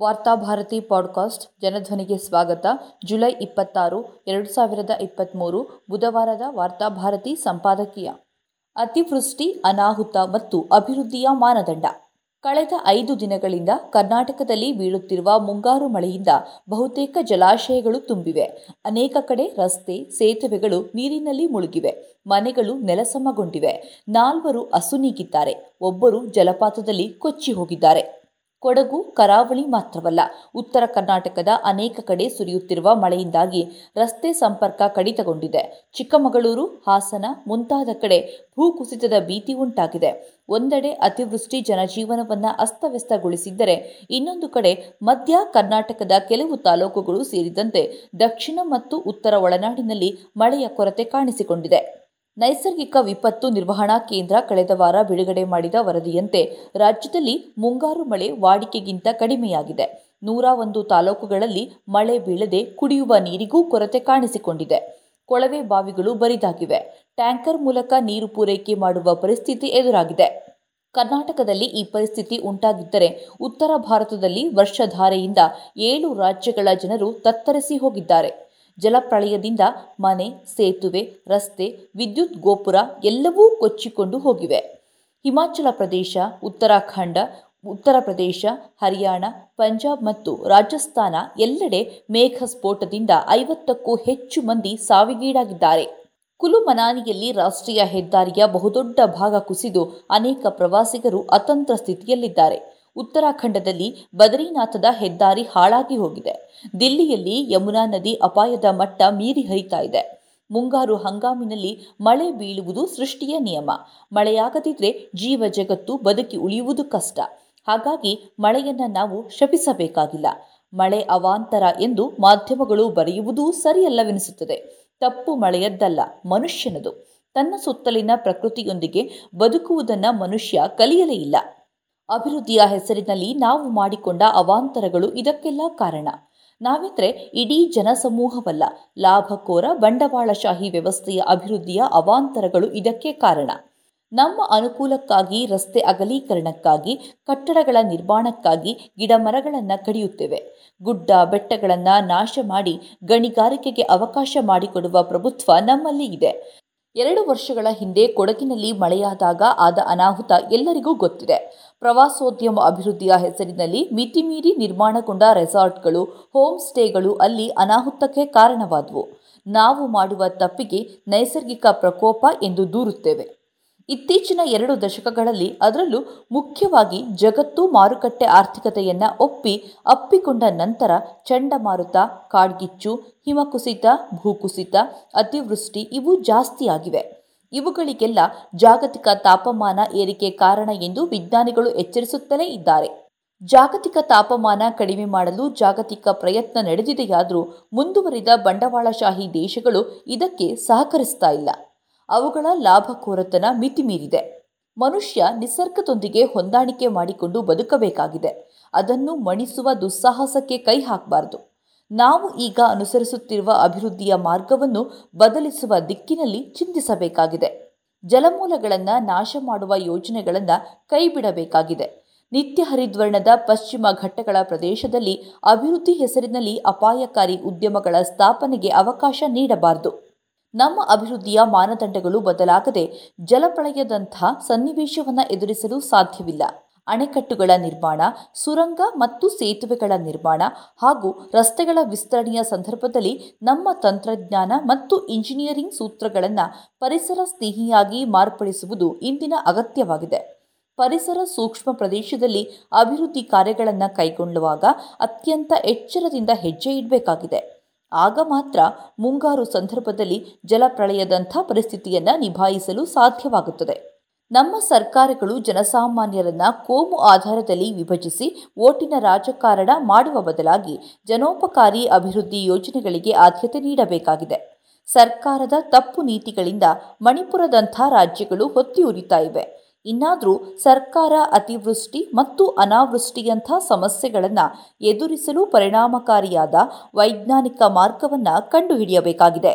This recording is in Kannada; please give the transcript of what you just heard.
ವಾರ್ತಾಭಾರತಿ ಪಾಡ್ಕಾಸ್ಟ್ ಜನಧ್ವನಿಗೆ ಸ್ವಾಗತ. ಜುಲೈ ಇಪ್ಪತ್ತಾರು, ಎರಡು ಸಾವಿರದ ಇಪ್ಪತ್ತ್ಮೂರು ಬುಧವಾರದ ವಾರ್ತಾಭಾರತಿ ಸಂಪಾದಕೀಯ. ಅತಿವೃಷ್ಟಿ, ಅನಾಹುತ ಮತ್ತು ಅಭಿವೃದ್ಧಿಯ ಮಾನದಂಡ. ಕಳೆದ ಐದು ದಿನಗಳಿಂದ ಕರ್ನಾಟಕದಲ್ಲಿ ಬೀಳುತ್ತಿರುವ ಮುಂಗಾರು ಮಳೆಯಿಂದ ಬಹುತೇಕ ಜಲಾಶಯಗಳು ತುಂಬಿವೆ. ಅನೇಕ ಕಡೆ ರಸ್ತೆ, ಸೇತುವೆಗಳು ನೀರಿನಲ್ಲಿ ಮುಳುಗಿವೆ. ಮನೆಗಳು ನೆಲಸಮಗೊಂಡಿವೆ. ನಾಲ್ವರು ಅಸುನೀಗಿದ್ದಾರೆ. ಒಬ್ಬರು ಜಲಪಾತದಲ್ಲಿ ಕೊಚ್ಚಿ ಹೋಗಿದ್ದಾರೆ. ಕೊಡಗು, ಕರಾವಳಿ ಮಾತ್ರವಲ್ಲ, ಉತ್ತರ ಕರ್ನಾಟಕದ ಅನೇಕ ಕಡೆ ಸುರಿಯುತ್ತಿರುವ ಮಳೆಯಿಂದಾಗಿ ರಸ್ತೆ ಸಂಪರ್ಕ ಕಡಿತಗೊಂಡಿದೆ. ಚಿಕ್ಕಮಗಳೂರು, ಹಾಸನ ಮುಂತಾದ ಕಡೆ ಭೂಕುಸಿತದ ಭೀತಿ ಉಂಟಾಗಿದೆ. ಒಂದೆಡೆ ಅತಿವೃಷ್ಟಿ ಜನಜೀವನವನ್ನು ಅಸ್ತವ್ಯಸ್ತಗೊಳಿಸಿದ್ದರೆ ಇನ್ನೊಂದು ಕಡೆ ಮಧ್ಯ ಕರ್ನಾಟಕದ ಕೆಲವು ತಾಲೂಕುಗಳು ಸೇರಿದಂತೆ ದಕ್ಷಿಣ ಮತ್ತು ಉತ್ತರ ಒಳನಾಡಿನಲ್ಲಿ ಮಳೆಯ ಕೊರತೆ ಕಾಣಿಸಿಕೊಂಡಿದೆ. ನೈಸರ್ಗಿಕ ವಿಪತ್ತು ನಿರ್ವಹಣಾ ಕೇಂದ್ರ ಕಳೆದ ವಾರ ಬಿಡುಗಡೆ ಮಾಡಿದ ವರದಿಯಂತೆ ರಾಜ್ಯದಲ್ಲಿ ಮುಂಗಾರು ಮಳೆ ವಾಡಿಕೆಗಿಂತ ಕಡಿಮೆಯಾಗಿದೆ. ನೂರ ಒಂದು ತಾಲೂಕುಗಳಲ್ಲಿ ಮಳೆ ಬೀಳದೆ ಕುಡಿಯುವ ನೀರಿಗೂ ಕೊರತೆ ಕಾಣಿಸಿಕೊಂಡಿದೆ. ಕೊಳವೆ ಬಾವಿಗಳು ಬರಿದಾಗಿವೆ. ಟ್ಯಾಂಕರ್ ಮೂಲಕ ನೀರು ಪೂರೈಕೆ ಮಾಡುವ ಪರಿಸ್ಥಿತಿ ಎದುರಾಗಿದೆ. ಕರ್ನಾಟಕದಲ್ಲಿ ಈ ಪರಿಸ್ಥಿತಿ ಉಂಟಾಗಿದ್ದರೆ ಉತ್ತರ ಭಾರತದಲ್ಲಿ ವರ್ಷಧಾರೆಯಿಂದ ಏಳು ರಾಜ್ಯಗಳ ಜನರು ತತ್ತರಿಸಿ ಹೋಗಿದ್ದಾರೆ. ಜಲಪ್ರಳಯದಿಂದ ಮನೆ, ಸೇತುವೆ, ರಸ್ತೆ, ವಿದ್ಯುತ್ ಗೋಪುರ ಎಲ್ಲವೂ ಕೊಚ್ಚಿಕೊಂಡು ಹೋಗಿವೆ. ಹಿಮಾಚಲ ಪ್ರದೇಶ, ಉತ್ತರಾಖಂಡ, ಉತ್ತರ ಪ್ರದೇಶ, ಹರಿಯಾಣ, ಪಂಜಾಬ್ ಮತ್ತು ರಾಜಸ್ಥಾನ ಎಲ್ಲೆಡೆ ಮೇಘ ಸ್ಫೋಟದಿಂದ ಐವತ್ತಕ್ಕೂ ಹೆಚ್ಚು ಮಂದಿ ಸಾವಿಗೀಡಾಗಿದ್ದಾರೆ. ಕುಲು ಮನಾನಿಯಲ್ಲಿ ರಾಷ್ಟ್ರೀಯ ಹೆದ್ದಾರಿಯ ಬಹುದೊಡ್ಡ ಭಾಗ ಕುಸಿದು ಅನೇಕ ಪ್ರವಾಸಿಗರು ಅತಂತ್ರ ಸ್ಥಿತಿಯಲ್ಲಿದ್ದಾರೆ. ಉತ್ತರಾಖಂಡದಲ್ಲಿ ಬದರಿನಾಥದ ಹೆದ್ದಾರಿ ಹಾಳಾಗಿ ಹೋಗಿದೆ. ದಿಲ್ಲಿಯಲ್ಲಿ ಯಮುನಾ ನದಿ ಅಪಾಯದ ಮಟ್ಟ ಮೀರಿ ಹರಿತಾ ಇದೆ. ಮುಂಗಾರು ಹಂಗಾಮಿನಲ್ಲಿ ಮಳೆ ಬೀಳುವುದು ಸೃಷ್ಟಿಯ ನಿಯಮ. ಮಳೆಯಾಗದಿದ್ರೆ ಜೀವ ಜಗತ್ತು ಬದುಕಿ ಉಳಿಯುವುದು ಕಷ್ಟ. ಹಾಗಾಗಿ ಮಳೆಯನ್ನು ನಾವು ಶಪಿಸಬೇಕಾಗಿಲ್ಲ. ಮಳೆ ಅವಾಂತರ ಎಂದು ಮಾಧ್ಯಮಗಳು ಬರೆಯುವುದೂ ಸರಿಯಲ್ಲವೆನಿಸುತ್ತದೆ. ತಪ್ಪು ಮಳೆಯದ್ದಲ್ಲ, ಮನುಷ್ಯನದು. ತನ್ನ ಸುತ್ತಲಿನ ಪ್ರಕೃತಿಯೊಂದಿಗೆ ಬದುಕುವುದನ್ನು ಮನುಷ್ಯ ಕಲಿಯಲೇ ಇಲ್ಲ. ಅಭಿವೃದ್ಧಿಯ ಹೆಸರಿನಲ್ಲಿ ನಾವು ಮಾಡಿಕೊಂಡ ಅವಾಂತರಗಳು ಇದಕ್ಕೆಲ್ಲ ಕಾರಣ. ನಾವೆಂದರೆ ಇಡೀ ಜನಸಮೂಹವಲ್ಲ. ಲಾಭಕೋರ, ಬಂಡವಾಳಶಾಹಿ ವ್ಯವಸ್ಥೆಯ ಅಭಿವೃದ್ಧಿಯ ಅವಾಂತರಗಳು ಇದಕ್ಕೆ ಕಾರಣ. ನಮ್ಮ ಅನುಕೂಲಕ್ಕಾಗಿ, ರಸ್ತೆ ಅಗಲೀಕರಣಕ್ಕಾಗಿ, ಕಟ್ಟಡಗಳ ನಿರ್ಮಾಣಕ್ಕಾಗಿ ಗಿಡ ಮರಗಳನ್ನು ಕಡಿಯುತ್ತೇವೆ. ಗುಡ್ಡ ಬೆಟ್ಟಗಳನ್ನು ನಾಶ ಮಾಡಿ ಗಣಿಗಾರಿಕೆಗೆ ಅವಕಾಶ ಮಾಡಿಕೊಡುವ ಪ್ರಭುತ್ವ ನಮ್ಮಲ್ಲಿ ಇದೆ. ಎರಡು ವರ್ಷಗಳ ಹಿಂದೆ ಕೊಡಗಿನಲ್ಲಿ ಮಳೆಯಾದಾಗ ಆದ ಅನಾಹುತ ಎಲ್ಲರಿಗೂ ಗೊತ್ತಿದೆ. ಪ್ರವಾಸೋದ್ಯಮ ಅಭಿವೃದ್ಧಿಯ ಹೆಸರಿನಲ್ಲಿ ಮಿತಿಮೀರಿ ನಿರ್ಮಾಣಗೊಂಡ ರೆಸಾರ್ಟ್ಗಳು, ಹೋಮ್ ಸ್ಟೇಗಳು ಅಲ್ಲಿ ಅನಾಹುತಕ್ಕೆ ಕಾರಣವಾದವು. ನಾವು ಮಾಡುವ ತಪ್ಪಿಗೆ ನೈಸರ್ಗಿಕ ಪ್ರಕೋಪ ಎಂದು ದೂರುತ್ತೇವೆ. ಇತ್ತೀಚಿನ ಎರಡು ದಶಕಗಳಲ್ಲಿ ಅದರಲ್ಲೂ ಮುಖ್ಯವಾಗಿ ಜಗತ್ತು ಮಾರುಕಟ್ಟೆ ಆರ್ಥಿಕತೆಯನ್ನು ಒಪ್ಪಿ ಅಪ್ಪಿಕೊಂಡ ನಂತರ ಚಂಡಮಾರುತ, ಕಾಡ್ಗಿಚ್ಚು, ಹಿಮಕುಸಿತ, ಭೂಕುಸಿತ, ಅತಿವೃಷ್ಟಿ ಇವು ಜಾಸ್ತಿಯಾಗಿವೆ. ಇವುಗಳಿಗೆಲ್ಲ ಜಾಗತಿಕ ತಾಪಮಾನ ಏರಿಕೆ ಕಾರಣ ಎಂದು ವಿಜ್ಞಾನಿಗಳು ಎಚ್ಚರಿಸುತ್ತಲೇ ಇದ್ದಾರೆ. ಜಾಗತಿಕ ತಾಪಮಾನ ಕಡಿಮೆ ಮಾಡಲು ಜಾಗತಿಕ ಪ್ರಯತ್ನ ನಡೆದಿದೆಯಾದರೂ ಮುಂದುವರಿದ ಬಂಡವಾಳಶಾಹಿ ದೇಶಗಳು ಇದಕ್ಕೆ ಸಹಕರಿಸ್ತಾ ಇಲ್ಲ. ಅವುಗಳ ಲಾಭಕೋರತನ ಮಿತಿಮೀರಿದೆ. ಮನುಷ್ಯ ನಿಸರ್ಗದೊಂದಿಗೆ ಹೊಂದಾಣಿಕೆ ಮಾಡಿಕೊಂಡು ಬದುಕಬೇಕಾಗಿದೆ. ಅದನ್ನು ಮಣಿಸುವ ದುಸ್ಸಾಹಸಕ್ಕೆ ಕೈ ಹಾಕಬಾರದು. ನಾವು ಈಗ ಅನುಸರಿಸುತ್ತಿರುವ ಅಭಿವೃದ್ಧಿಯ ಮಾರ್ಗವನ್ನು ಬದಲಿಸುವ ದಿಕ್ಕಿನಲ್ಲಿ ಚಿಂತಿಸಬೇಕಾಗಿದೆ. ಜಲಮೂಲಗಳನ್ನು ನಾಶ ಮಾಡುವ ಯೋಜನೆಗಳನ್ನು ಕೈಬಿಡಬೇಕಾಗಿದೆ. ನಿತ್ಯ ಹರಿದ್ವರ್ಣದ ಪಶ್ಚಿಮ ಘಟ್ಟಗಳ ಪ್ರದೇಶದಲ್ಲಿ ಅಭಿವೃದ್ಧಿ ಹೆಸರಿನಲ್ಲಿ ಅಪಾಯಕಾರಿ ಉದ್ಯಮಗಳ ಸ್ಥಾಪನೆಗೆ ಅವಕಾಶ ನೀಡಬಾರದು. ನಮ್ಮ ಅಭಿವೃದ್ಧಿಯ ಮಾನದಂಡಗಳು ಬದಲಾಗದೆ ಜಲಪ್ರಳಯದಂಥ ಸನ್ನಿವೇಶವನ್ನು ಎದುರಿಸಲು ಸಾಧ್ಯವಿಲ್ಲ. ಅಣೆಕಟ್ಟುಗಳ ನಿರ್ಮಾಣ, ಸುರಂಗ ಮತ್ತು ಸೇತುವೆಗಳ ನಿರ್ಮಾಣ ಹಾಗೂ ರಸ್ತೆಗಳ ವಿಸ್ತರಣೆಯ ಸಂದರ್ಭದಲ್ಲಿ ನಮ್ಮ ತಂತ್ರಜ್ಞಾನ ಮತ್ತು ಇಂಜಿನಿಯರಿಂಗ್ ಸೂತ್ರಗಳನ್ನು ಪರಿಸರ ಸ್ನೇಹಿಯಾಗಿ ಮಾರ್ಪಡಿಸುವುದು ಇಂದಿನ ಅಗತ್ಯವಾಗಿದೆ. ಪರಿಸರ ಸೂಕ್ಷ್ಮ ಪ್ರದೇಶದಲ್ಲಿ ಅಭಿವೃದ್ಧಿ ಕಾರ್ಯಗಳನ್ನು ಕೈಗೊಳ್ಳುವಾಗ ಅತ್ಯಂತ ಎಚ್ಚರದಿಂದ ಹೆಜ್ಜೆ ಇಡಬೇಕಾಗಿದೆ. ಆಗ ಮಾತ್ರ ಮುಂಗಾರು ಸಂದರ್ಭದಲ್ಲಿ ಜಲಪ್ರಳಯದಂಥ ಪರಿಸ್ಥಿತಿಯನ್ನು ನಿಭಾಯಿಸಲು ಸಾಧ್ಯವಾಗುತ್ತದೆ. ನಮ್ಮ ಸರ್ಕಾರಗಳು ಜನಸಾಮಾನ್ಯರನ್ನ ಕೋಮು ಆಧಾರದಲ್ಲಿ ವಿಭಜಿಸಿ ಓಟಿನ ರಾಜಕಾರಣ ಮಾಡುವ ಬದಲಾಗಿ ಜನೋಪಕಾರಿ ಅಭಿವೃದ್ಧಿ ಯೋಜನೆಗಳಿಗೆ ಆದ್ಯತೆ ನೀಡಬೇಕಾಗಿದೆ. ಸರ್ಕಾರದ ತಪ್ಪು ನೀತಿಗಳಿಂದ ಮಣಿಪುರದಂಥ ರಾಜ್ಯಗಳು ಹೊತ್ತಿ ಉರಿತಾ ಇವೆ. ಇನ್ನಾದರೂ ಸರ್ಕಾರ ಅತಿವೃಷ್ಟಿ ಮತ್ತು ಅನಾವೃಷ್ಟಿಯಂಥ ಸಮಸ್ಯೆಗಳನ್ನು ಎದುರಿಸಲು ಪರಿಣಾಮಕಾರಿಯಾದ ವೈಜ್ಞಾನಿಕ ಮಾರ್ಗವನ್ನು ಕಂಡುಹಿಡಿಯಬೇಕಾಗಿದೆ.